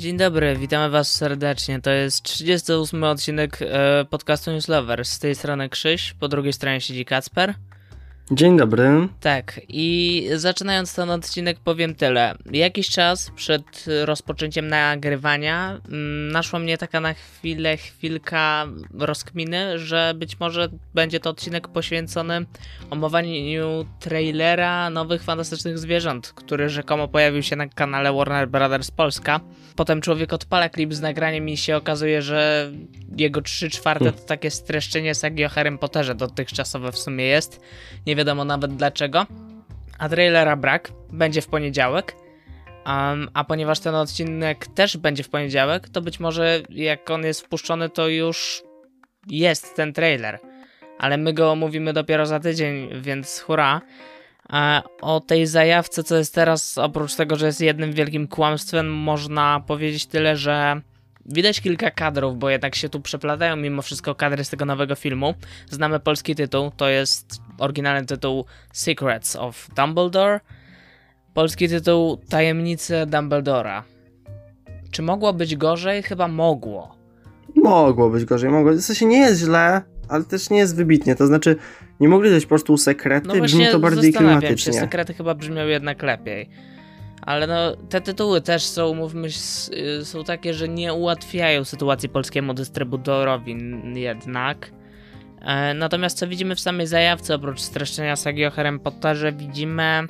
Dzień dobry, witamy Was serdecznie. To jest 38 odcinek e, podcastu News Lovers. Z tej strony Krzyś, po drugiej stronie siedzi Kacper. Dzień dobry. Tak, i zaczynając ten odcinek powiem tyle. Jakiś czas przed rozpoczęciem nagrywania mm, naszła mnie taka na chwilę, chwilka rozkminy, że być może będzie to odcinek poświęcony omowaniu trailera nowych fantastycznych zwierząt, który rzekomo pojawił się na kanale Warner Brothers Polska. Potem człowiek odpala klip z nagraniem i się okazuje, że jego 3 czwarte to takie streszczenie sagi o Harry Potterze dotychczasowe w sumie jest. Nie wiadomo nawet dlaczego. A trailera brak, będzie w poniedziałek. Um, a ponieważ ten odcinek też będzie w poniedziałek, to być może jak on jest wpuszczony, to już jest ten trailer. Ale my go omówimy dopiero za tydzień, więc hurra. A o tej zajawce, co jest teraz, oprócz tego, że jest jednym wielkim kłamstwem, można powiedzieć tyle, że Widać kilka kadrów, bo jednak się tu przeplatają mimo wszystko kadry z tego nowego filmu. Znamy polski tytuł, to jest oryginalny tytuł Secrets of Dumbledore. Polski tytuł Tajemnice Dumbledora. Czy mogło być gorzej? Chyba mogło. Mogło być gorzej, mogło. W sensie nie jest źle, ale też nie jest wybitnie. To znaczy, nie mogli dać po prostu sekrety, no brzmi to bardziej klimatycznie. Się, sekrety chyba brzmiały jednak lepiej. Ale no, te tytuły też są, umówmy są takie, że nie ułatwiają sytuacji polskiemu dystrybutorowi jednak. E, natomiast co widzimy w samej zajawce, oprócz streszczenia sagi o Harry Potterze, widzimy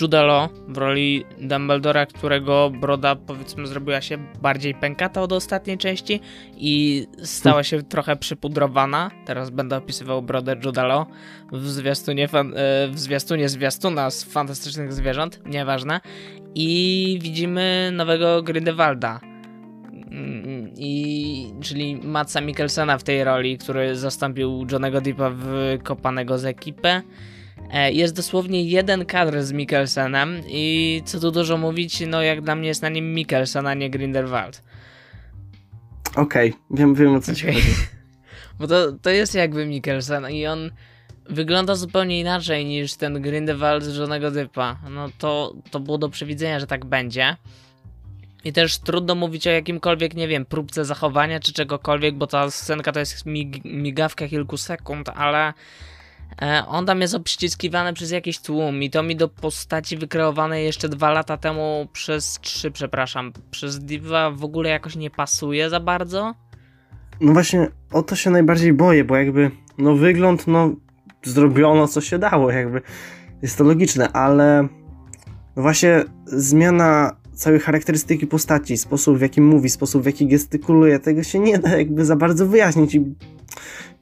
Jude w roli Dumbledora, którego broda powiedzmy zrobiła się bardziej pękata od ostatniej części i stała się trochę przypudrowana. Teraz będę opisywał brodę Jude w zwiastunie, fan, e, w zwiastunie zwiastuna z fantastycznych zwierząt, nieważne. I widzimy nowego Grindelwalda. Mm, I, czyli Matsa Mikkelsena w tej roli, który zastąpił Johnego Deepa wykopanego z ekipy. E, jest dosłownie jeden kadr z Mikkelsenem i co tu dużo mówić, no jak dla mnie jest na nim Mikkelsen, a nie Grindelwald. Okej, okay, wiem, wiem o co ci chodzi. Bo to, to jest jakby Mikkelsen i on wygląda zupełnie inaczej niż ten Grindelwald z żonego Dypa. No to, to było do przewidzenia, że tak będzie. I też trudno mówić o jakimkolwiek, nie wiem, próbce zachowania czy czegokolwiek, bo ta scenka to jest mig migawka kilku sekund, ale on tam jest obściskiwany przez jakiś tłum i to mi do postaci wykreowanej jeszcze dwa lata temu przez trzy, przepraszam, przez Diva w ogóle jakoś nie pasuje za bardzo. No właśnie o to się najbardziej boję, bo jakby no wygląd, no zrobiono co się dało, jakby jest to logiczne, ale no właśnie zmiana całej charakterystyki postaci, sposób w jaki mówi, sposób w jaki gestykuluje, tego się nie da jakby za bardzo wyjaśnić i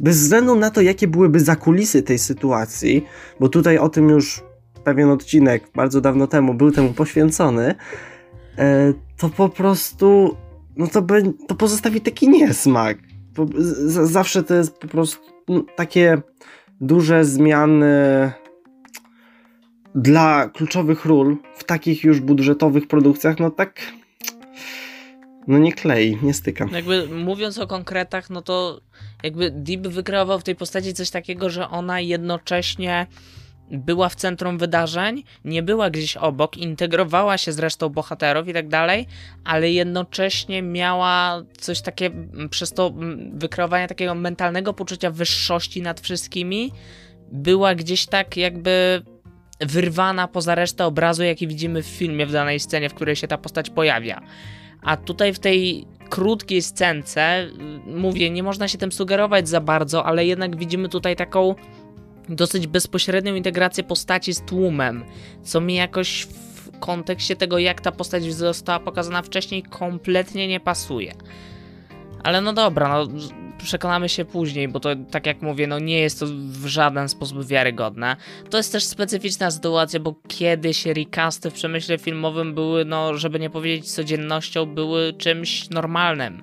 bez względu na to, jakie byłyby zakulisy tej sytuacji, bo tutaj o tym już pewien odcinek bardzo dawno temu był temu poświęcony, e, to po prostu no to, to pozostawi taki niesmak. zawsze to jest po prostu no, takie duże zmiany dla kluczowych ról w takich już budżetowych produkcjach, no tak no nie klei, nie styka. Jakby mówiąc o konkretach, no to jakby Deep wykreował w tej postaci coś takiego, że ona jednocześnie była w centrum wydarzeń, nie była gdzieś obok, integrowała się z resztą bohaterów i tak dalej, ale jednocześnie miała coś takie przez to wykreowanie takiego mentalnego poczucia wyższości nad wszystkimi, była gdzieś tak jakby wyrwana poza resztę obrazu, jaki widzimy w filmie w danej scenie, w której się ta postać pojawia. A tutaj w tej krótkiej scence, y, mówię, nie można się tym sugerować za bardzo, ale jednak widzimy tutaj taką dosyć bezpośrednią integrację postaci z tłumem, co mi jakoś w kontekście tego, jak ta postać została pokazana wcześniej, kompletnie nie pasuje. Ale no dobra, no przekonamy się później, bo to tak jak mówię, no nie jest to w żaden sposób wiarygodne. To jest też specyficzna sytuacja, bo kiedyś recasty w przemyśle filmowym były, no żeby nie powiedzieć codziennością, były czymś normalnym.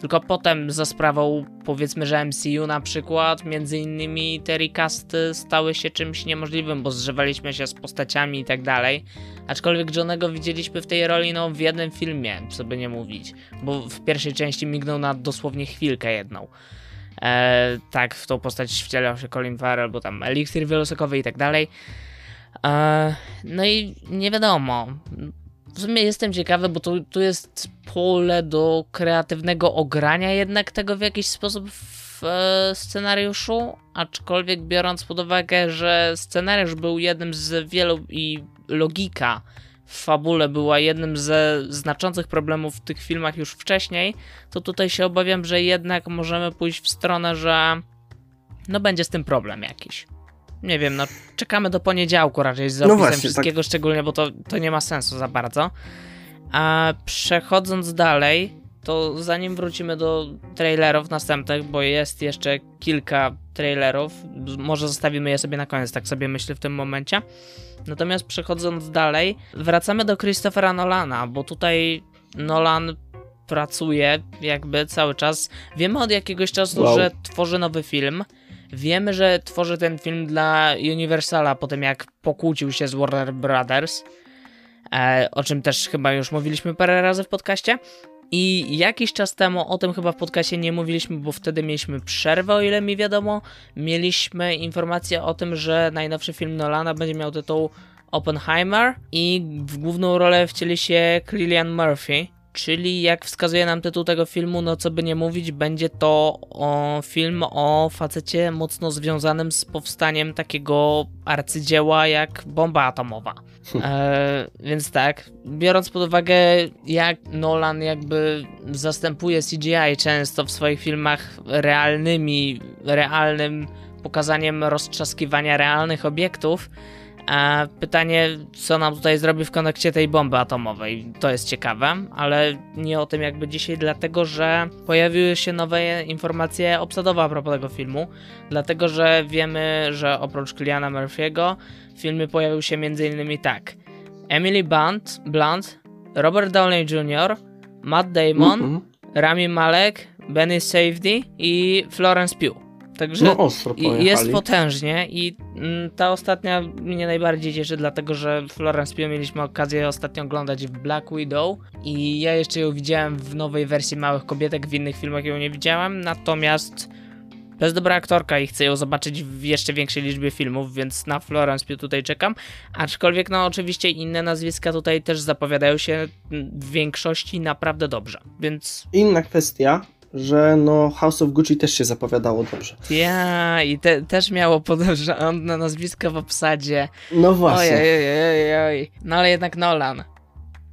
Tylko potem za sprawą powiedzmy, że MCU na przykład, między innymi te recasty stały się czymś niemożliwym, bo zżywaliśmy się z postaciami i tak dalej. Aczkolwiek Johnego widzieliśmy w tej roli no w jednym filmie, co by nie mówić, bo w pierwszej części mignął na dosłownie chwilkę jedną. E, tak, w tą postać wcielał się Colin Farrell, bo tam eliksir wielosokowy i tak dalej. E, no i nie wiadomo w sumie jestem ciekawy, bo tu, tu jest pole do kreatywnego ogrania jednak tego w jakiś sposób w e, scenariuszu, aczkolwiek biorąc pod uwagę, że scenariusz był jednym z wielu i logika w fabule była jednym ze znaczących problemów w tych filmach już wcześniej, to tutaj się obawiam, że jednak możemy pójść w stronę, że no będzie z tym problem jakiś. Nie wiem, no czekamy do poniedziałku raczej z no opisem właśnie, wszystkiego, tak. szczególnie, bo to, to nie ma sensu za bardzo. A przechodząc dalej, to zanim wrócimy do trailerów następnych, bo jest jeszcze kilka trailerów, może zostawimy je sobie na koniec, tak sobie myślę w tym momencie. Natomiast przechodząc dalej, wracamy do Christophera Nolana, bo tutaj Nolan pracuje jakby cały czas. Wiemy od jakiegoś czasu, wow. że tworzy nowy film. Wiemy, że tworzy ten film dla Universala po tym, jak pokłócił się z Warner Brothers, e, o czym też chyba już mówiliśmy parę razy w podcaście. I jakiś czas temu, o tym chyba w podcaście nie mówiliśmy, bo wtedy mieliśmy przerwę, o ile mi wiadomo. Mieliśmy informację o tym, że najnowszy film Nolana będzie miał tytuł Oppenheimer i w główną rolę wcieli się Cillian Murphy, czyli jak wskazuje nam tytuł tego filmu, no co by nie mówić, będzie to o, film o facecie mocno związanym z powstaniem takiego arcydzieła jak bomba atomowa. E, więc tak, biorąc pod uwagę jak Nolan jakby zastępuje CGI często w swoich filmach realnymi, realnym pokazaniem roztrzaskiwania realnych obiektów, a pytanie, co nam tutaj zrobi w konekcie tej bomby atomowej, to jest ciekawe, ale nie o tym jakby dzisiaj, dlatego że pojawiły się nowe informacje obsadowe a propos tego filmu, dlatego że wiemy, że oprócz Kiliana Murphy'ego w filmie pojawił się m.in. tak Emily Blunt, Blunt Robert Downey Jr., Matt Damon, mm -hmm. Rami Malek, Benny Safdie i Florence Pugh. Także no, ostro jest potężnie i mm, ta ostatnia mnie najbardziej cieszy, dlatego że Florence Pugh mieliśmy okazję ostatnio oglądać w Black Widow i ja jeszcze ją widziałem w nowej wersji Małych Kobietek, w innych filmach ją nie widziałem, natomiast to jest dobra aktorka i chcę ją zobaczyć w jeszcze większej liczbie filmów, więc na Florence Pugh tutaj czekam. Aczkolwiek, no oczywiście inne nazwiska tutaj też zapowiadają się w większości naprawdę dobrze, więc... Inna kwestia, że no House of Gucci też się zapowiadało dobrze. Ja, i te, też miało podejrzane nazwisko w obsadzie. No właśnie. Oj, oj, oj, oj. No ale jednak Nolan.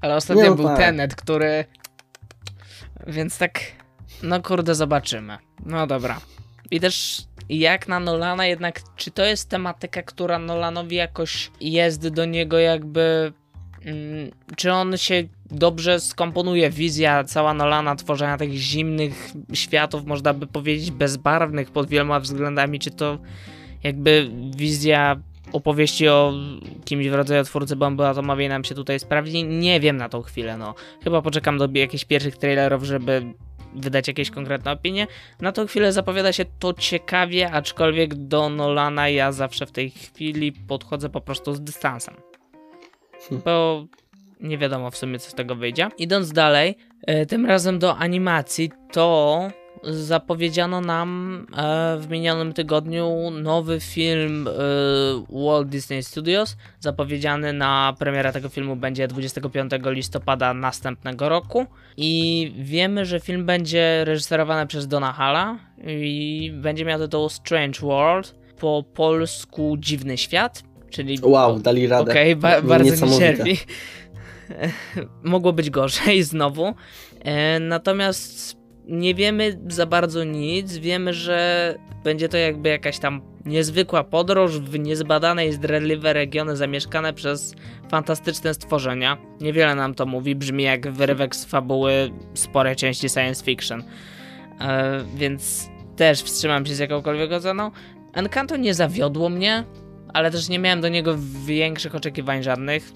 Ale ostatnio no, był tak. Tenet, który... Więc tak, no kurde, zobaczymy. No dobra. I też jak na Nolana jednak, czy to jest tematyka, która Nolanowi jakoś jest do niego jakby... Mm, czy on się dobrze skomponuje wizja cała Nolana tworzenia takich zimnych światów, można by powiedzieć bezbarwnych pod wieloma względami, czy to jakby wizja opowieści o kimś w rodzaju twórcy bomby atomowej nam się tutaj sprawdzi? Nie wiem na tą chwilę, no. Chyba poczekam do jakichś pierwszych trailerów, żeby wydać jakieś konkretne opinie. Na tą chwilę zapowiada się to ciekawie, aczkolwiek do Nolana ja zawsze w tej chwili podchodzę po prostu z dystansem. Hmm. Bo nie wiadomo w sumie co z tego wyjdzie. Idąc dalej, e, tym razem do animacji, to zapowiedziano nam e, w minionym tygodniu nowy film e, Walt Disney Studios. Zapowiedziany na premiera tego filmu będzie 25 listopada następnego roku. I wiemy, że film będzie reżyserowany przez Dona Halla i będzie miał tytuł Strange World, po polsku Dziwny Świat. Czyli, wow, dali radę. Okej, okay, ba bardzo mi cierpi. mogło być gorzej znowu. E, natomiast nie wiemy za bardzo nic. Wiemy, że będzie to jakby jakaś tam niezwykła podróż w niezbadane i zdradliwe regiony zamieszkane przez fantastyczne stworzenia. Niewiele nam to mówi, brzmi jak wyrywek z fabuły sporej części science fiction. E, więc też wstrzymam się z jakąkolwiek oceną. Encanto nie zawiodło mnie ale też nie miałem do niego większych oczekiwań żadnych.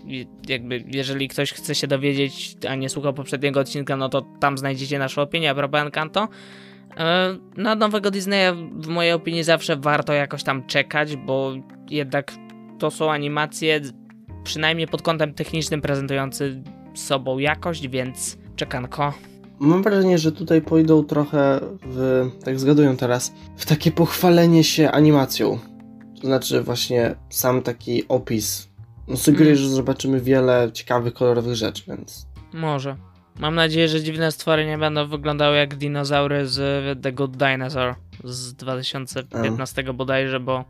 Jakby, jeżeli ktoś chce się dowiedzieć, a nie słuchał poprzedniego odcinka, no to tam znajdziecie naszą opinię a propos Encanto. E, na nowego Disneya w mojej opinii zawsze warto jakoś tam czekać, bo jednak to są animacje przynajmniej pod kątem technicznym prezentujące sobą jakość, więc czekanko. Mam wrażenie, że tutaj pójdą trochę w, tak zgadują teraz, w takie pochwalenie się animacją. To znaczy właśnie sam taki opis no, sugeruje, Mm. że zobaczymy wiele ciekawych, kolorowych rzeczy, więc Może. Mam nadzieję, że dziwne stwory nie będą wyglądały jak dinozaury z The Good Dinosaur z 2015 bodajże, bo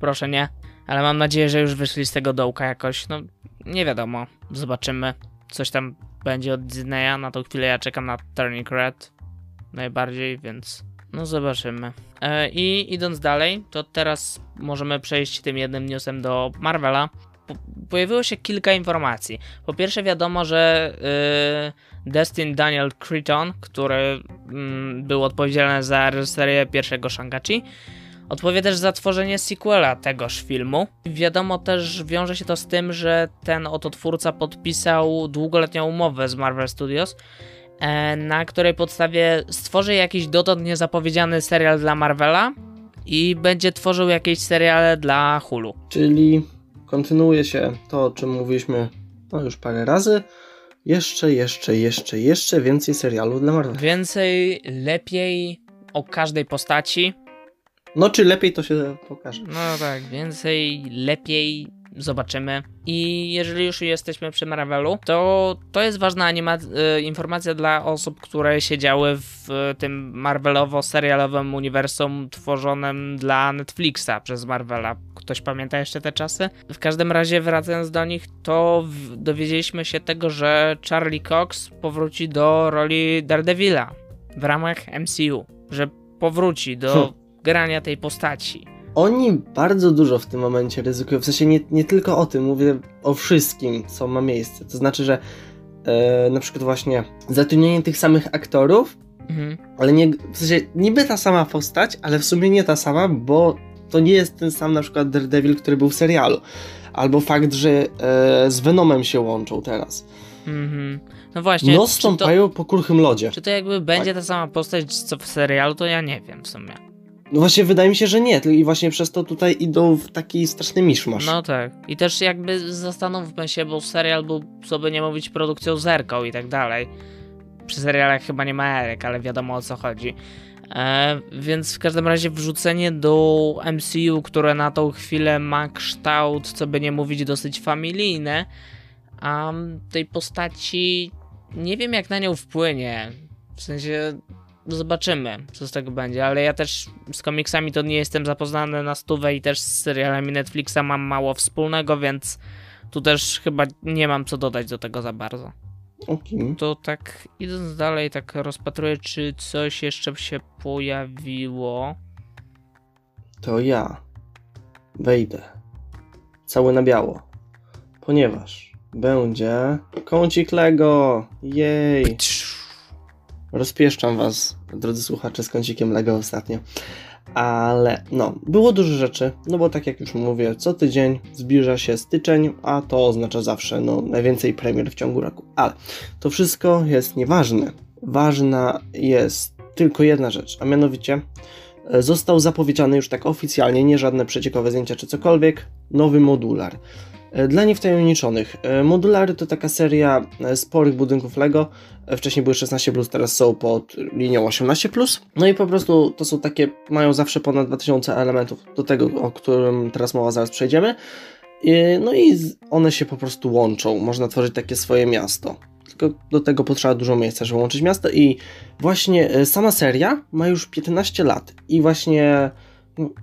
proszę nie. Ale mam nadzieję, że już wyszli z tego dołka jakoś. No, nie wiadomo. Zobaczymy. Coś tam będzie od Disneya. Na tą chwilę ja czekam na Turning Red najbardziej, więc no zobaczymy. E, I idąc dalej, to teraz możemy przejść tym jednym newsem do Marvela. Po, pojawiło się kilka informacji. Po pierwsze wiadomo, że y, Destin Daniel Cretton, który mm, był odpowiedzialny za reżyserię pierwszego Shang-Chi, odpowie też za tworzenie sequela tegoż filmu. Wiadomo też, wiąże się to z tym, że ten oto twórca podpisał długoletnią umowę z Marvel Studios, na której podstawie stworzy jakiś dotąd niezapowiedziany serial dla Marvela i będzie tworzył jakieś seriale dla Hulu. Czyli kontynuuje się to, o czym mówiliśmy no, już parę razy. Jeszcze, jeszcze, jeszcze, jeszcze więcej serialu dla Marvela. Więcej, lepiej o każdej postaci. No, czy lepiej to się pokaże. No tak, więcej, lepiej zobaczymy. I jeżeli już jesteśmy przy Marvelu, to to jest ważna y, informacja dla osób, które siedziały w y, tym Marvelowo-serialowym uniwersum tworzonym dla Netflixa przez Marvela. Ktoś pamięta jeszcze te czasy? W każdym razie, wracając do nich, to dowiedzieliśmy się tego, że Charlie Cox powróci do roli Daredevila w ramach MCU. Że powróci do Hmm. grania tej postaci. Oni bardzo dużo w tym momencie ryzykują. W sensie nie, nie tylko o tym, mówię o wszystkim, co ma miejsce. To znaczy, że e, na przykład właśnie zatrudnienie tych samych aktorów, Mhm. ale nie, w sensie niby ta sama postać, ale w sumie nie ta sama, bo to nie jest ten sam na przykład Daredevil, który był w serialu. Albo fakt, że e, z Venomem się łączą teraz. Mhm. No właśnie, No czy, to, stąpają po kruchym lodzie. czy to jakby będzie ta sama postać co w serialu, to ja nie wiem w sumie. No właśnie wydaje mi się, że nie. I właśnie przez to tutaj idą w taki straszny miszmasz. No tak. I też jakby zastanówmy się, bo serial był, co by nie mówić, produkcją zerką i tak dalej. Przy serialach chyba nie ma Erek, ale wiadomo o co chodzi. E, więc w każdym razie wrzucenie do MCU, które na tą chwilę ma kształt, co by nie mówić, dosyć familijny, a tej postaci nie wiem jak na nią wpłynie. W sensie zobaczymy, co z tego będzie, ale ja też z komiksami to nie jestem zapoznany na stówę i też z serialami Netflixa mam mało wspólnego, więc tu też chyba nie mam co dodać do tego za bardzo. Okej. To tak idąc dalej, tak rozpatruję, czy coś jeszcze się pojawiło. To ja wejdę cały na biało, ponieważ będzie kącik Lego. Jej! Rozpieszczam was, drodzy słuchacze, z kącikiem Lego ostatnio. Ale no, było dużo rzeczy, no bo tak jak już mówię, co tydzień zbliża się styczeń, a to oznacza zawsze no, najwięcej premier w ciągu roku. Ale to wszystko jest nieważne. Ważna jest tylko jedna rzecz, a mianowicie e, został zapowiedziany już tak oficjalnie, nie żadne przeciekowe zdjęcia czy cokolwiek, nowy modular. E, Dla niewtajemniczonych, e, modulary to taka seria e, sporych budynków Lego. Wcześniej były 16, teraz są pod linią 18. No i po prostu to są takie, mają zawsze ponad 2000 elementów, do tego, o którym teraz mowa, zaraz przejdziemy. No i one się po prostu łączą, można tworzyć takie swoje miasto. Tylko do tego potrzeba dużo miejsca, żeby łączyć miasto i właśnie sama seria ma już 15 lat i właśnie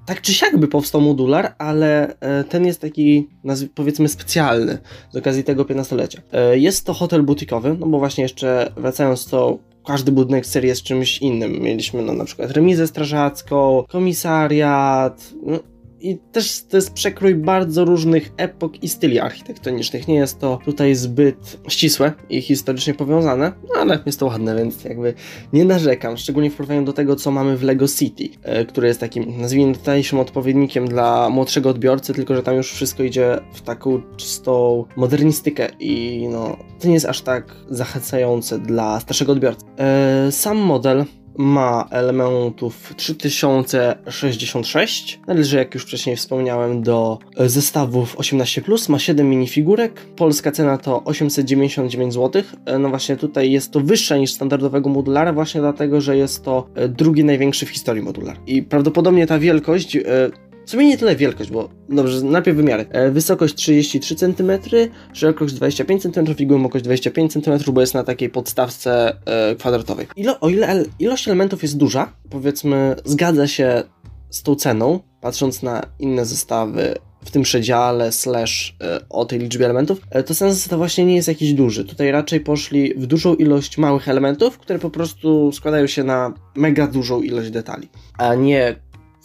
tak czy siak by powstał modular, ale e, ten jest taki, powiedzmy, specjalny z okazji tego 15-lecia. E, Jest to hotel butikowy, no bo właśnie jeszcze wracając to każdy budynek serii jest czymś innym. Mieliśmy no, na przykład remizę strażacką, komisariat, no, i też to jest przekrój bardzo różnych epok i styli architektonicznych. Nie jest to tutaj zbyt ścisłe i historycznie powiązane, no ale jest to ładne, więc jakby nie narzekam. Szczególnie w porównaniu do tego, co mamy w Lego City, e, które jest takim, nazwijmy tutejszym odpowiednikiem dla młodszego odbiorcy, tylko że tam już wszystko idzie w taką czystą modernistykę i no, to nie jest aż tak zachęcające dla starszego odbiorcy. E, sam model ma elementów 3066. Należy, jak już wcześniej wspomniałem, do zestawów 18+. Ma 7 minifigurek. Polska cena to 899 zł. E, No właśnie tutaj jest to wyższe niż standardowego modulara, właśnie dlatego, że jest to e, drugi największy w historii modular. I prawdopodobnie ta wielkość e, W sumie nie tyle wielkość, bo dobrze, najpierw wymiary. E, wysokość 33 cm, szerokość 25 cm i głębokość 25 cm, bo jest na takiej podstawce e, kwadratowej. Ilo, o ile ilość elementów jest duża, powiedzmy, zgadza się z tą ceną, patrząc na inne zestawy w tym przedziale slash e, o tej liczbie elementów, e, to sens to właśnie nie jest jakiś duży. Tutaj raczej poszli w dużą ilość małych elementów, które po prostu składają się na mega dużą ilość detali, a nie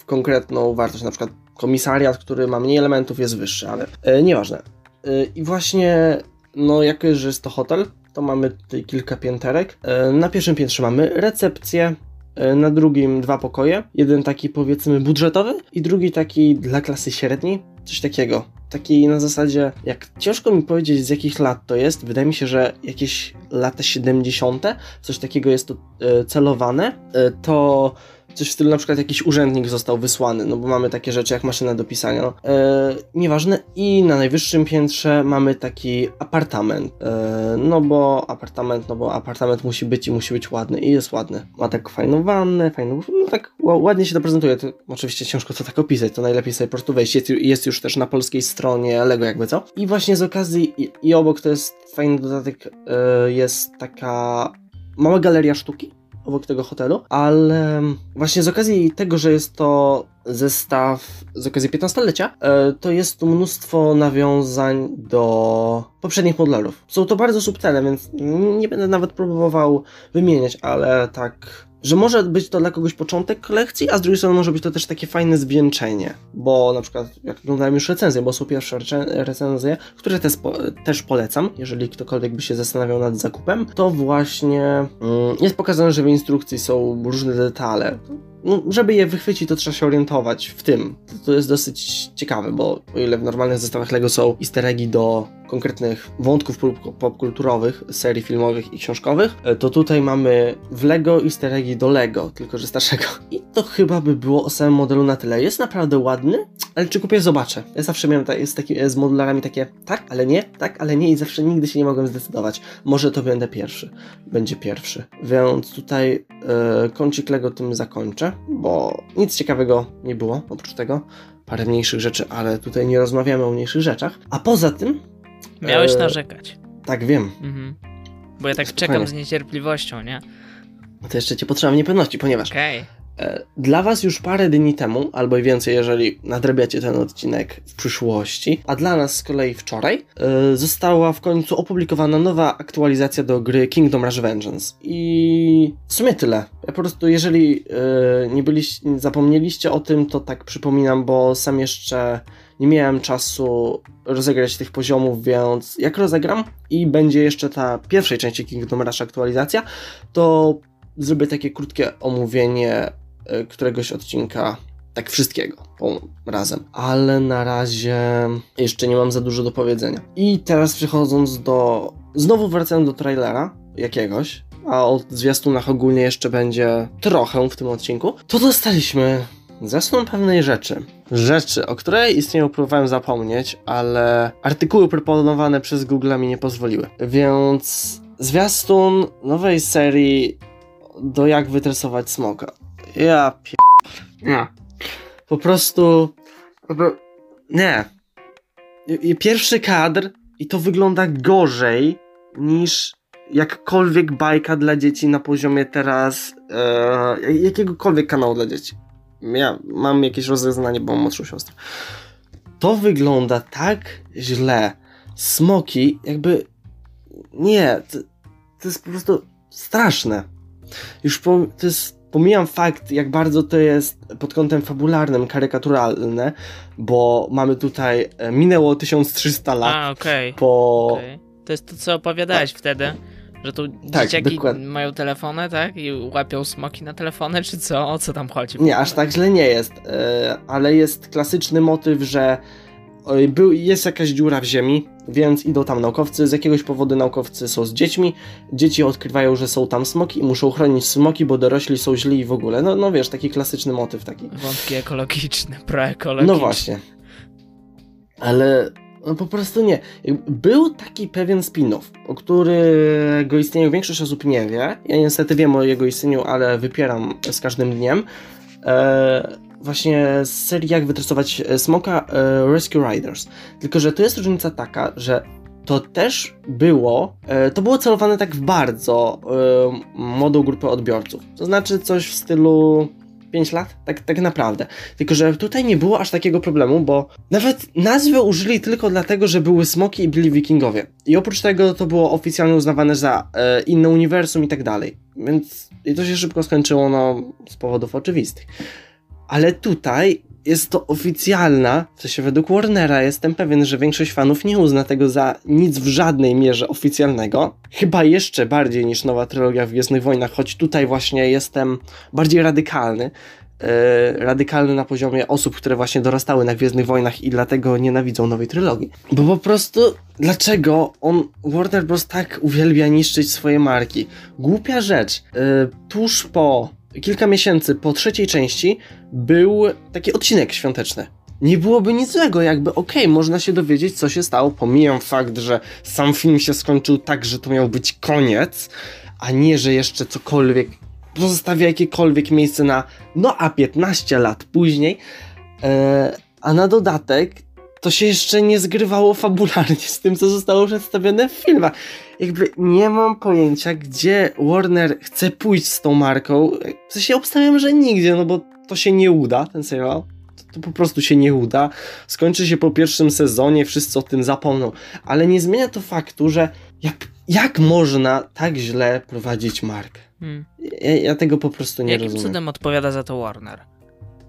konkretną wartość, na przykład komisariat, który ma mniej elementów jest wyższy, ale e, nieważne. E, I właśnie, no jako że jest to hotel, to mamy tutaj kilka pięterek. E, na pierwszym piętrze mamy recepcję, e, na drugim dwa pokoje. Jeden taki powiedzmy budżetowy i drugi taki dla klasy średniej. Coś takiego. Taki na zasadzie, jak ciężko mi powiedzieć z jakich lat to jest, wydaje mi się, że jakieś lata 70., coś takiego jest to e, celowane, e, to coś w stylu na przykład jakiś urzędnik został wysłany, no bo mamy takie rzeczy jak maszyna do pisania, no. E, nieważne. I na najwyższym piętrze mamy taki apartament, e, no bo apartament, no bo apartament musi być i musi być ładny i jest ładny. Ma tak fajną wannę, fajną, no tak ła- ładnie się to prezentuje, to oczywiście ciężko to tak opisać, to najlepiej sobie po prostu wejść, jest, jest już też na polskiej stronie Lego jakby co. I właśnie z okazji i, i obok to jest fajny dodatek, e, jest taka mała galeria sztuki, obok tego hotelu, ale właśnie z okazji tego, że jest to zestaw z okazji 15-lecia, e, to jest tu mnóstwo nawiązań do poprzednich modelerów. Są to bardzo subtelne, więc nie będę nawet próbował wymieniać, ale tak, że może być to dla kogoś początek kolekcji, a z drugiej strony może być to też takie fajne zwieńczenie, bo na przykład jak oglądałem już recenzje, bo są pierwsze recenzje, które też, też polecam, jeżeli ktokolwiek by się zastanawiał nad zakupem, to właśnie mm, jest pokazane, że w instrukcji są różne detale, no, żeby je wychwycić, to trzeba się orientować w tym. To jest dosyć ciekawe, bo o ile w normalnych zestawach LEGO są easter eggi do konkretnych wątków pop- popkulturowych, serii filmowych i książkowych, e, to tutaj mamy w LEGO easter eggi do LEGO, tylko że starszego. I to chyba by było o samym modelu na tyle. Jest naprawdę ładny, ale czy kupię, zobaczę. Ja zawsze miałem z, taki, z modularami takie tak, ale nie, tak, ale nie i zawsze nigdy się nie mogłem zdecydować. Może to będę pierwszy. Będzie pierwszy. Więc tutaj e, kącik LEGO tym zakończę, bo nic ciekawego nie było oprócz tego. Parę mniejszych rzeczy, ale tutaj nie rozmawiamy o mniejszych rzeczach. A poza tym, Miałeś E, narzekać. tak wiem, Mhm. Bo ja tak Spokojnie. czekam z niecierpliwością, nie? to jeszcze cię potrzeba niepewności, ponieważ Okej. E, Dla Was już parę dni temu, albo i więcej, jeżeli nadrabiacie ten odcinek w przyszłości, a dla nas z kolei wczoraj, e, została w końcu opublikowana nowa aktualizacja do gry Kingdom Rush Vengeance. I w sumie tyle. Ja po prostu, jeżeli e, nie byliście, nie zapomnieliście o tym, to tak przypominam, bo sam jeszcze nie miałem czasu rozegrać tych poziomów, więc jak rozegram i będzie jeszcze ta pierwszej części Kingdom Rush aktualizacja, to zrobię takie krótkie omówienie e, któregoś odcinka, tak wszystkiego razem. Ale na razie jeszcze nie mam za dużo do powiedzenia. I teraz przechodząc do. Znowu wracam do trailera jakiegoś. A o zwiastunach ogólnie jeszcze będzie trochę w tym odcinku. To dostaliśmy zwiastun pewnej rzeczy. Rzeczy, o której istnieją, próbowałem zapomnieć, ale artykuły proponowane przez Google mi nie pozwoliły. Więc zwiastun nowej serii do jak wytresować smoka. Ja pier... Nie. Po prostu... pro- Nie. I- i Pierwszy kadr i to wygląda gorzej niż jakkolwiek bajka dla dzieci na poziomie teraz e, jakiegokolwiek kanału dla dzieci. Ja mam jakieś rozeznanie, bo mam młodszą siostrę. To wygląda tak źle. Smoki jakby... Nie, to, to jest po prostu straszne. Już po, to jest, pomijam fakt, jak bardzo to jest pod kątem fabularnym karykaturalne, bo mamy tutaj, e, minęło 1300 lat A, okej. po... okej. To jest to, co opowiadałeś wtedy, że tu Tak, dzieciaki dokładnie. mają telefony, tak? I łapią smoki na telefony, czy co? O co tam chodzi? Nie, aż tak źle nie jest, e, ale jest klasyczny motyw, że był, jest jakaś dziura w ziemi, więc idą tam naukowcy, z jakiegoś powodu naukowcy są z dziećmi, dzieci odkrywają, że są tam smoki i muszą chronić smoki, bo dorośli są źli i w ogóle. No, no wiesz, taki klasyczny motyw taki. Wątki ekologiczne, proekologiczne. No właśnie. Ale no po prostu nie. Był taki pewien spin-off, o którego istnieniu większość osób nie wie. Ja niestety wiem o jego istnieniu, ale wypieram z każdym dniem. E, właśnie z serii Jak wytresować e, smoka e, Rescue Riders. Tylko, że tu jest różnica taka, że to też było, e, to było celowane tak bardzo młodą grupę odbiorców. To znaczy coś w stylu 5 lat? Tak, tak naprawdę. Tylko, że tutaj nie było aż takiego problemu, bo nawet nazwy użyli tylko dlatego, że były smoki i byli wikingowie. I oprócz tego to było oficjalnie uznawane za e, inne uniwersum i tak dalej. Więc i to się szybko skończyło, no, z powodów oczywistych. Ale tutaj jest to oficjalna, w sensie według Warnera jestem pewien, że większość fanów nie uzna tego za nic w żadnej mierze oficjalnego. Chyba jeszcze bardziej niż nowa trylogia w Gwiezdnych Wojnach, choć tutaj właśnie jestem bardziej radykalny. Yy, radykalny na poziomie osób, które właśnie dorastały na Gwiezdnych Wojnach i dlatego nienawidzą nowej trylogii. Bo po prostu, dlaczego on, Warner Bros. tak uwielbia niszczyć swoje marki? Głupia rzecz. Yy, tuż po kilka miesięcy po trzeciej części był taki odcinek świąteczny. Nie byłoby nic złego, jakby okej, okay, można się dowiedzieć, co się stało. Pomijam fakt, że sam film się skończył tak, że to miał być koniec, a nie, że jeszcze cokolwiek pozostawia jakiekolwiek miejsce na no a 15 lat później. Eee, a na dodatek to się jeszcze nie zgrywało fabularnie z tym, co zostało przedstawione w filmach. Jakby nie mam pojęcia, gdzie Warner chce pójść z tą marką. W sensie obstawiam, że nigdzie, no bo to się nie uda, ten serial. To, to po prostu się nie uda. Skończy się po pierwszym sezonie, wszyscy o tym zapomną. Ale nie zmienia to faktu, że jak, jak można tak źle prowadzić markę? Hmm. Ja, ja, tego po prostu nie Jakim rozumiem. Jakim cudem odpowiada za to Warner?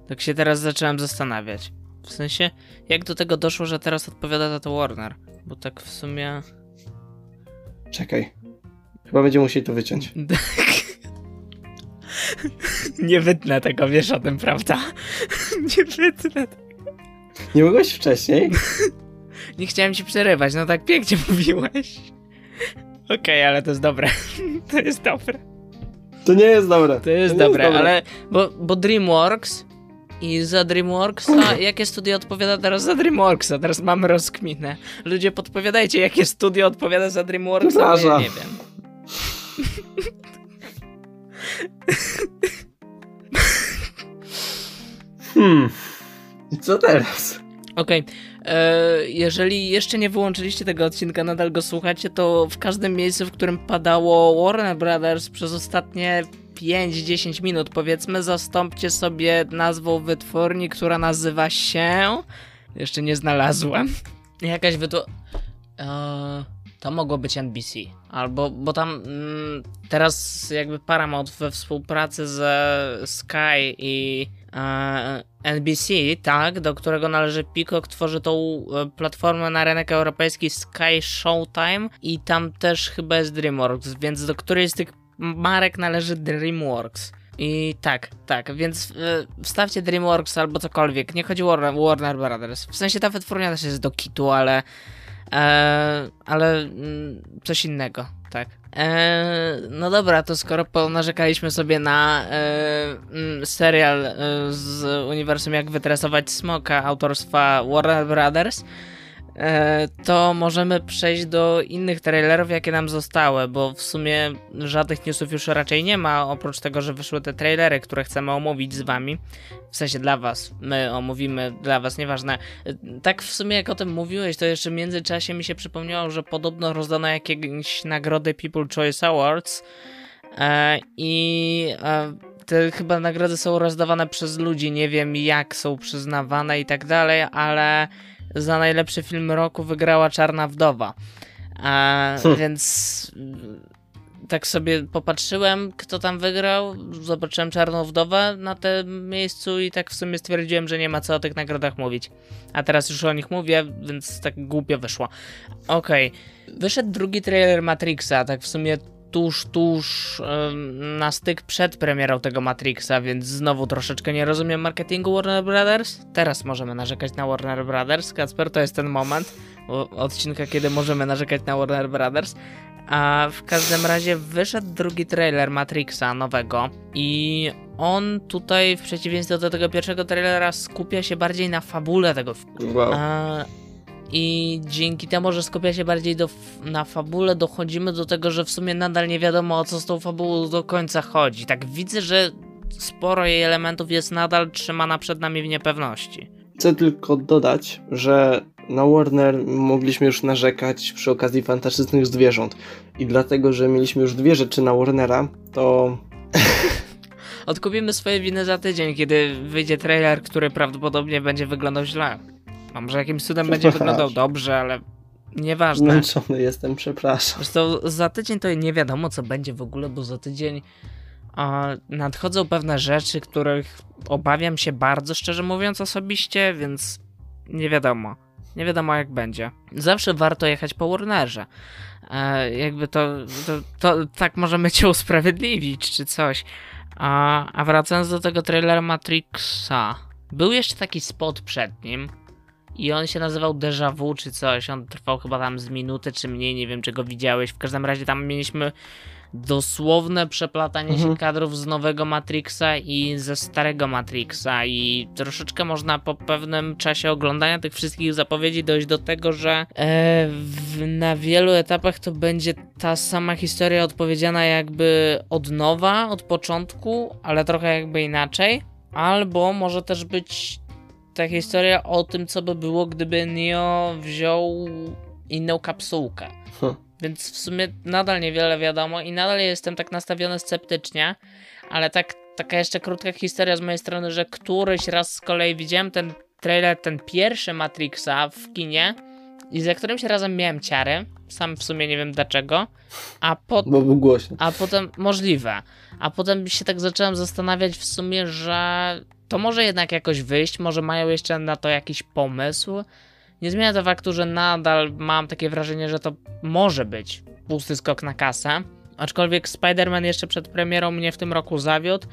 Tak się teraz zacząłem zastanawiać. W sensie, jak do tego doszło, że teraz odpowiada za to Warner? Bo tak w sumie. Czekaj. Chyba będzie musieli to wyciąć. Nie wytnę tego, wiesz o tym, prawda? Nie wytnę tego. Nie mogłeś wcześniej? Nie chciałem ci przerywać, no tak pięknie mówiłeś. Okej, okay, ale to jest dobre. To jest dobre. To nie jest dobre. To jest, to dobre, jest dobre, ale bo, bo DreamWorks i za DreamWorksa, jakie studio odpowiada teraz za DreamWorksa? Teraz mamy rozkminę. Ludzie podpowiadajcie, jakie studio odpowiada za DreamWorksa, ja nie wiem. Hmm. I co teraz? Okej. E, jeżeli jeszcze nie wyłączyliście tego odcinka, nadal go słuchacie, to w każdym miejscu, w którym padało Warner Brothers przez ostatnie 5-10 minut, powiedzmy, zastąpcie sobie nazwą wytwórni, która nazywa się. Jeszcze nie znalazłem. Jakaś wytwórnia. Eee, to mogło być NBC. Albo, bo tam mm, teraz jakby Paramount we współpracy ze Sky i e, NBC, tak, do którego należy Peacock, tworzy tą e, platformę na rynek europejski Sky Showtime i tam też chyba jest DreamWorks, więc do której z tych marek należy DreamWorks. I tak, tak, więc y, wstawcie DreamWorks albo cokolwiek. Nie chodzi o Warner, Warner Brothers. W sensie ta wytwórnia też jest do kitu, ale. E, ale mm, coś innego, tak. E, no dobra, to skoro narzekaliśmy sobie na e, mm, serial e, z uniwersum Jak wytresować smoka autorstwa Warner Brothers, to możemy przejść do innych trailerów, jakie nam zostały, bo w sumie żadnych newsów już raczej nie ma, oprócz tego, że wyszły te trailery, które chcemy omówić z wami. W sensie dla was, my omówimy, dla was, nieważne. E, tak w sumie jak o tym mówiłeś, to jeszcze w międzyczasie mi się przypomniało, że podobno rozdano jakieś nagrody People Choice Awards e, i te chyba nagrody są rozdawane przez ludzi, nie wiem jak są przyznawane i tak dalej, ale za najlepszy film roku wygrała Czarna Wdowa. A, hmm. Więc tak sobie popatrzyłem, kto tam wygrał, zobaczyłem Czarną Wdowę na tym miejscu i tak w sumie stwierdziłem, że nie ma co o tych nagrodach mówić. A teraz już o nich mówię, więc tak głupio wyszło. Okej, okay. wyszedł drugi trailer Matrixa, tak w sumie tuż, tuż na styk przed premierą tego Matrixa, więc znowu troszeczkę nie rozumiem marketingu Warner Brothers. Teraz możemy narzekać na Warner Brothers. Kacper, to jest ten moment odcinka, kiedy możemy narzekać na Warner Brothers. A w każdym razie wyszedł drugi trailer Matrixa nowego i on tutaj w przeciwieństwie do tego pierwszego trailera skupia się bardziej na fabule tego filmu. Wow. A, i dzięki temu, że skupia się bardziej do, na fabule, dochodzimy do tego, że w sumie nadal nie wiadomo o co z tą fabułą do końca chodzi. Tak widzę, że sporo jej elementów jest nadal trzymana przed nami w niepewności. Chcę tylko dodać, że na Warner mogliśmy już narzekać przy okazji fantastycznych zwierząt. I dlatego, że mieliśmy już dwie rzeczy na Warnera, to. Odkupimy swoje winy za tydzień, kiedy wyjdzie trailer, który prawdopodobnie będzie wyglądał źle. A może jakimś cudem będzie wyglądał dobrze, ale nieważne. Zmęczony jestem, przepraszam. Zresztą za tydzień to nie wiadomo, co będzie w ogóle, bo za tydzień nadchodzą pewne rzeczy, których obawiam się bardzo, szczerze mówiąc, osobiście, więc nie wiadomo. Nie wiadomo, jak będzie. Zawsze warto jechać po Warnerze. E, jakby to, to, to, tak możemy cię usprawiedliwić, czy coś. A, a wracając do tego trailera Matrixa, był jeszcze taki spot przed nim. I on się nazywał Deja Vu czy coś. On trwał chyba tam z minuty czy mniej, nie wiem czy go widziałeś. W każdym razie tam mieliśmy dosłowne przeplatanie mhm. się kadrów z nowego Matrixa i ze starego Matrixa i troszeczkę można po pewnym czasie oglądania tych wszystkich zapowiedzi dojść do tego, że e, w, na wielu etapach to będzie ta sama historia odpowiedziana jakby od nowa, od początku, ale trochę jakby inaczej. Albo może też być ta historia o tym, co by było, gdyby Neo wziął inną kapsułkę. Huh. Więc w sumie nadal niewiele wiadomo i nadal jestem tak nastawiony sceptycznie, ale tak, taka jeszcze krótka historia z mojej strony, że któryś raz z kolei widziałem ten trailer, ten pierwszy Matrixa w kinie i za którymś razem miałem ciary, sam w sumie nie wiem dlaczego, a, po... Bo był głośny. a potem, możliwe, a potem się tak zacząłem zastanawiać w sumie, że to może jednak jakoś wyjść, może mają jeszcze na to jakiś pomysł, nie zmienia to faktu, że nadal mam takie wrażenie, że to może być pusty skok na kasę. Aczkolwiek Spider-Man jeszcze przed premierą mnie w tym roku zawiódł,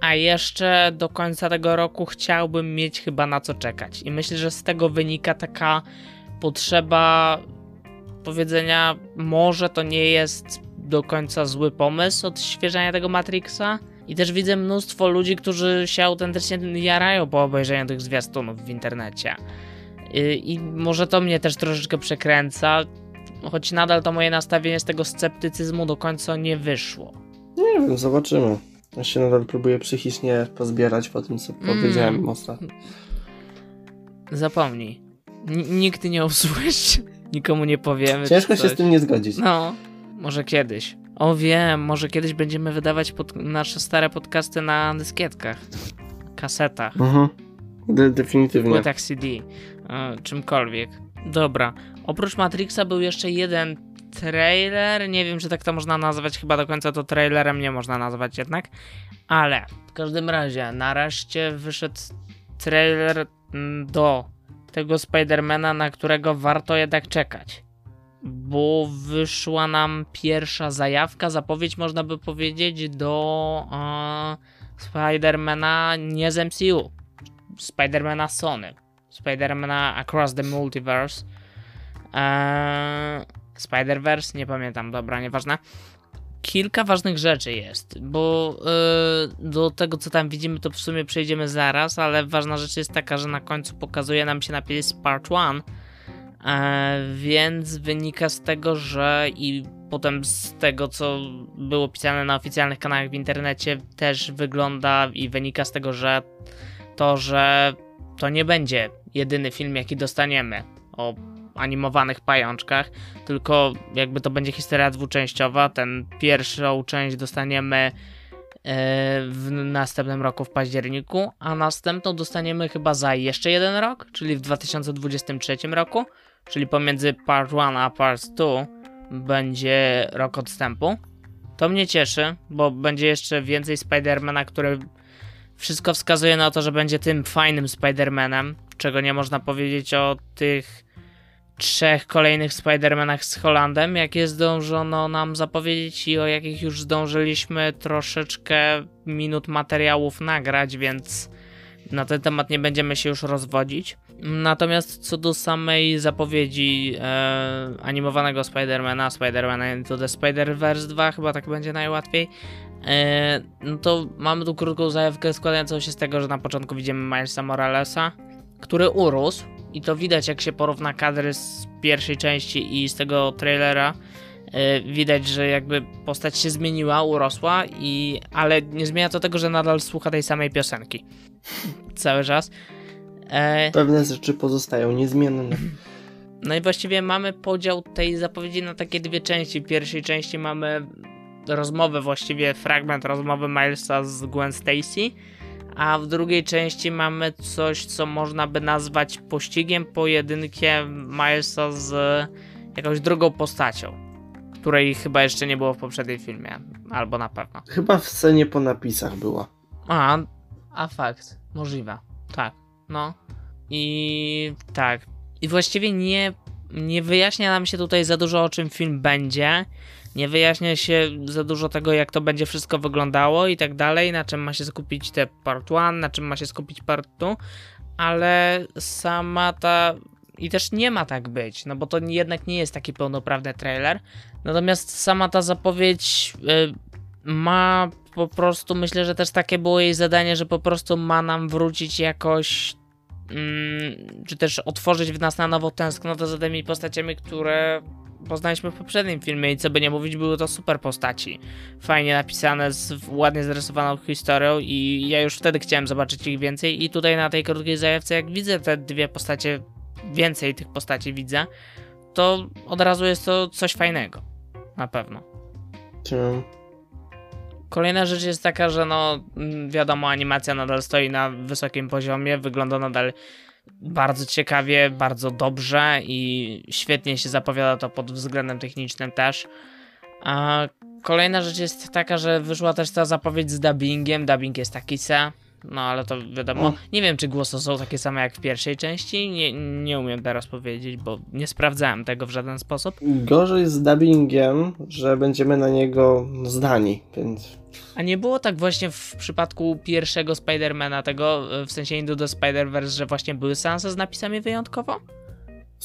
a jeszcze do końca tego roku chciałbym mieć chyba na co czekać. I myślę, że z tego wynika taka potrzeba powiedzenia, może to nie jest do końca zły pomysł odświeżania tego Matrixa. I też widzę mnóstwo ludzi, którzy się autentycznie jarają po obejrzeniu tych zwiastunów w internecie. I może to mnie też troszeczkę przekręca, choć nadal to moje nastawienie z tego sceptycyzmu do końca nie wyszło. Nie wiem, zobaczymy. Ja się nadal próbuję psychicznie pozbierać po tym, co mm. powiedziałem ostatnio. Zapomnij. N nikt nie usłyszy, nikomu nie powiemy. Ciężko się z tym nie zgodzić. No, może kiedyś. O wiem, może kiedyś będziemy wydawać pod nasze stare podcasty na dyskietkach, kasetach. Mhm. De definitywnie. Płytach CD. E, czymkolwiek. Dobra. Oprócz Matrixa był jeszcze jeden trailer. Nie wiem, czy tak to można nazwać. Chyba do końca to trailerem nie można nazwać jednak. Ale w każdym razie, nareszcie wyszedł trailer mm, do tego Spidermana, na którego warto jednak czekać. Bo wyszła nam pierwsza zajawka, zapowiedź można by powiedzieć do uh, Spidermana nie z MCU. Spidermana Sony. Spidermana Across the Multiverse. Eee, Spider-Verse, nie pamiętam, dobra, nieważne. Kilka ważnych rzeczy jest, bo yy, do tego, co tam widzimy, to w sumie przejdziemy zaraz, ale ważna rzecz jest taka, że na końcu pokazuje nam się napis Part 1, e, więc wynika z tego, że i potem z tego, co było pisane na oficjalnych kanałach w internecie, też wygląda i wynika z tego, że to, że to nie będzie jedyny film, jaki dostaniemy o animowanych pajączkach, tylko jakby to będzie historia dwuczęściowa. Ten pierwszą część dostaniemy e, w następnym roku w październiku, a następną dostaniemy chyba za jeszcze jeden rok, czyli w 2023 roku, czyli pomiędzy Part 1 a Part 2 będzie rok odstępu. To mnie cieszy, bo będzie jeszcze więcej Spidermana, który wszystko wskazuje na to, że będzie tym fajnym Spider-Manem, czego nie można powiedzieć o tych trzech kolejnych Spider-Manach z Holandem, jakie zdążono nam zapowiedzieć i o jakich już zdążyliśmy troszeczkę minut materiałów nagrać, więc na ten temat nie będziemy się już rozwodzić. Natomiast co do samej zapowiedzi e, animowanego Spidermana, Spidermana Into the Spider-Verse 2, chyba tak będzie najłatwiej, E, no to mamy tu krótką zajawkę składającą się z tego, że na początku widzimy Milesa Moralesa, który urósł i to widać jak się porówna kadry z pierwszej części i z tego trailera, e, widać, że jakby postać się zmieniła, urosła, i, ale nie zmienia to tego, że nadal słucha tej samej piosenki. Cały czas. E... Pewne rzeczy pozostają niezmienne. No i właściwie mamy podział tej zapowiedzi na takie dwie części. W pierwszej części mamy rozmowę, właściwie fragment rozmowy Milesa z Gwen Stacy, a w drugiej części mamy coś, co można by nazwać pościgiem, pojedynkiem Milesa z jakąś drugą postacią, której chyba jeszcze nie było w poprzednim filmie, albo na pewno. Chyba w scenie po napisach była. A, a fakt, możliwe, tak, no. I tak, i właściwie nie, nie wyjaśnia nam się tutaj za dużo o czym film będzie. Nie wyjaśnia się za dużo tego, jak to będzie wszystko wyglądało i tak dalej, na czym ma się skupić te part 1, na czym ma się skupić part 2, ale sama ta. I też nie ma tak być, no bo to jednak nie jest taki pełnoprawny trailer. Natomiast sama ta zapowiedź y, ma po prostu, myślę, że też takie było jej zadanie, że po prostu ma nam wrócić jakoś Mm, czy też otworzyć w nas na nowo tęsknotę za tymi postaciami, które poznaliśmy w poprzednim filmie i co by nie mówić, były to super postaci. Fajnie napisane, z ładnie zarysowaną historią i ja już wtedy chciałem zobaczyć ich więcej i tutaj na tej krótkiej zajawce jak widzę te dwie postacie, więcej tych postaci widzę, to od razu jest to coś fajnego. Na pewno. Kolejna rzecz jest taka, że no mm, wiadomo, animacja nadal stoi na wysokim poziomie, wygląda nadal bardzo ciekawie, bardzo dobrze i świetnie się zapowiada to pod względem technicznym też. A kolejna rzecz jest taka, że wyszła też ta zapowiedź z dubbingiem. Dubbing jest taki se. No ale to wiadomo. Nie wiem, czy głosy są takie same jak w pierwszej części. Nie, nie umiem teraz powiedzieć, bo nie sprawdzałem tego w żaden sposób. Gorzej z dubbingiem, że będziemy na niego zdani, więc. A nie było tak właśnie w przypadku pierwszego Spidermana, tego w sensie Into the Spider-Verse, że właśnie były seanse z napisami wyjątkowo?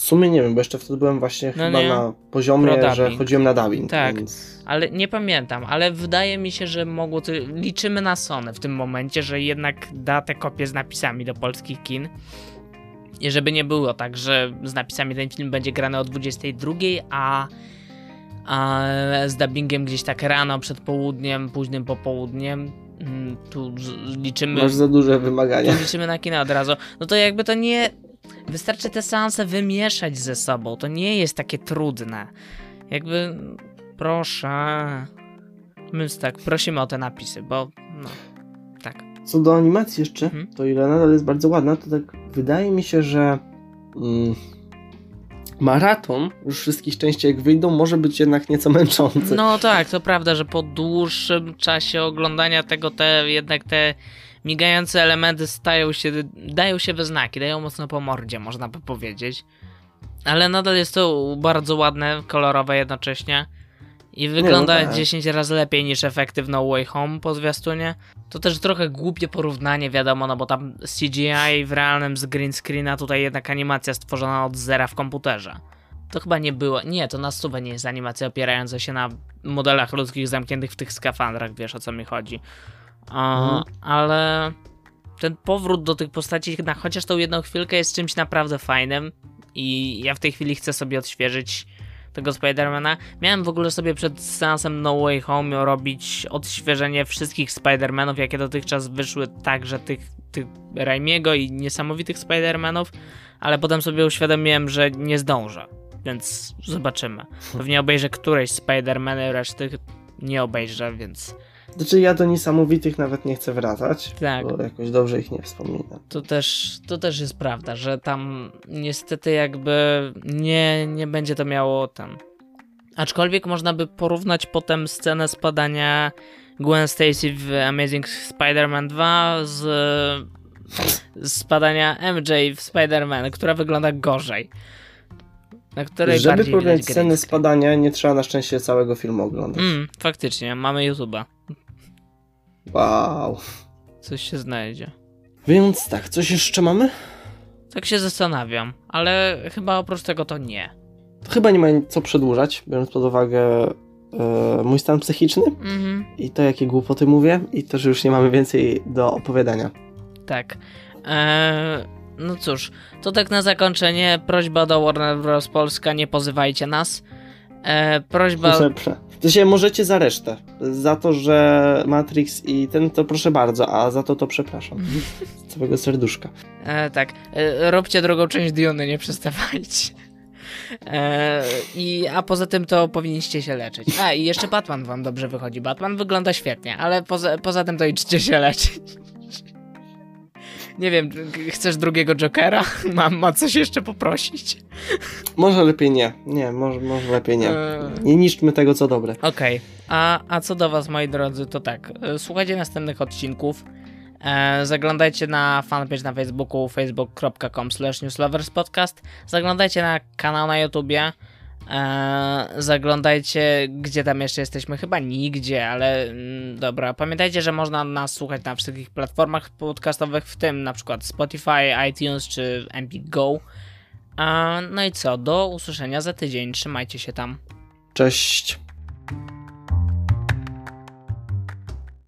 W sumie nie wiem, bo jeszcze wtedy byłem właśnie no chyba nie. na poziomie, że chodziłem na dubbing. Tak, więc... ale nie pamiętam, ale wydaje mi się, że mogło to... Liczymy na Sony w tym momencie, że jednak da te kopie z napisami do polskich kin. I żeby nie było tak, że z napisami ten film będzie grany o 22, a, a z dubbingiem gdzieś tak rano, przed południem, późnym popołudniem. Mm, tu liczymy. Masz za duże wymagania. Tu liczymy na kino od razu. No to jakby to nie Wystarczy te seanse wymieszać ze sobą. To nie jest takie trudne. Jakby, proszę. My tak, prosimy o te napisy, bo no, tak. Co do animacji jeszcze, mhm. to ile nadal jest bardzo ładna, to tak wydaje mi się, że mm, maraton już wszystkich części jak wyjdą może być jednak nieco męczący. No tak, to prawda, że po dłuższym czasie oglądania tego te jednak te migające elementy stają się, dają się we znaki, dają mocno po mordzie, można by powiedzieć. Ale nadal jest to bardzo ładne, kolorowe jednocześnie. I wygląda Nie, no tak. 10 razy lepiej niż efekty w No Way Home po zwiastunie. To też trochę głupie porównanie, wiadomo, no bo tam CGI w realnym z green screena, tutaj jednak animacja stworzona od zera w komputerze. To chyba nie było. Nie, to na stówę nie jest animacja opierająca się na modelach ludzkich zamkniętych w tych skafandrach, wiesz o co mi chodzi. Mhm. Ale ten powrót do tych postaci, na chociaż tą jedną chwilkę, jest czymś naprawdę fajnym. I ja w tej chwili chcę sobie odświeżyć tego Spidermana. Miałem w ogóle sobie przed seansem No Way Home robić odświeżenie wszystkich Spidermanów, jakie dotychczas wyszły, także tych, tych Raimiego i niesamowitych Spidermanów, ale potem sobie uświadomiłem, że nie zdążę, więc zobaczymy. Pewnie obejrzę któreś Spidermany, reszty nie obejrzę, więc znaczy ja do niesamowitych nawet nie chcę wracać, tak. bo jakoś dobrze ich nie wspominam. To też, to też jest prawda, że tam niestety jakby nie, nie będzie to miało tam. Aczkolwiek można by porównać potem scenę spadania Gwen Stacy w Amazing Spider-Man 2 z, spadania MJ w Spider-Man, która wygląda gorzej. Na której Żeby porównać scenę spadania, nie trzeba na szczęście całego filmu oglądać. Mm, faktycznie, mamy YouTube'a. Wow. Coś się znajdzie. Więc tak, coś jeszcze mamy? Tak się zastanawiam, ale chyba oprócz tego to nie. To chyba nie ma co przedłużać, biorąc pod uwagę e, mój stan psychiczny mhm. i to, jakie głupoty mówię, i to, że już nie mamy więcej do opowiadania. Tak. Eee, no cóż, to tak na zakończenie prośba do Warner Bros. Polska, nie pozywajcie nas. E, prośba. To się możecie za resztę. Za to, że Matrix i ten, to proszę bardzo, a za to to przepraszam. Z całego serduszka. E, tak. E, róbcie drugą część Diony, nie przestawajcie. E, i, a poza tym to powinniście się leczyć. A i jeszcze Batman wam dobrze wychodzi. Batman wygląda świetnie, ale poza, poza tym to idźcie się leczyć. Nie wiem, chcesz drugiego Jokera? Mam, ma coś jeszcze poprosić? Może lepiej nie. Nie, może, może lepiej nie. Nie niszczmy tego, co dobre. Okej. Okay. A, a co do was, moi drodzy, to tak. E, słuchajcie następnych odcinków. E, zaglądajcie na fanpage na Facebooku facebook.com newsloverspodcast. Zaglądajcie na kanał na YouTubie. E, zaglądajcie, gdzie tam jeszcze jesteśmy. Chyba nigdzie, ale mm, dobra. Pamiętajcie, że można nas słuchać na wszystkich platformach podcastowych, w tym na przykład Spotify, iTunes czy Empik Go. E, no i co? Do usłyszenia za tydzień. Trzymajcie się tam. Cześć.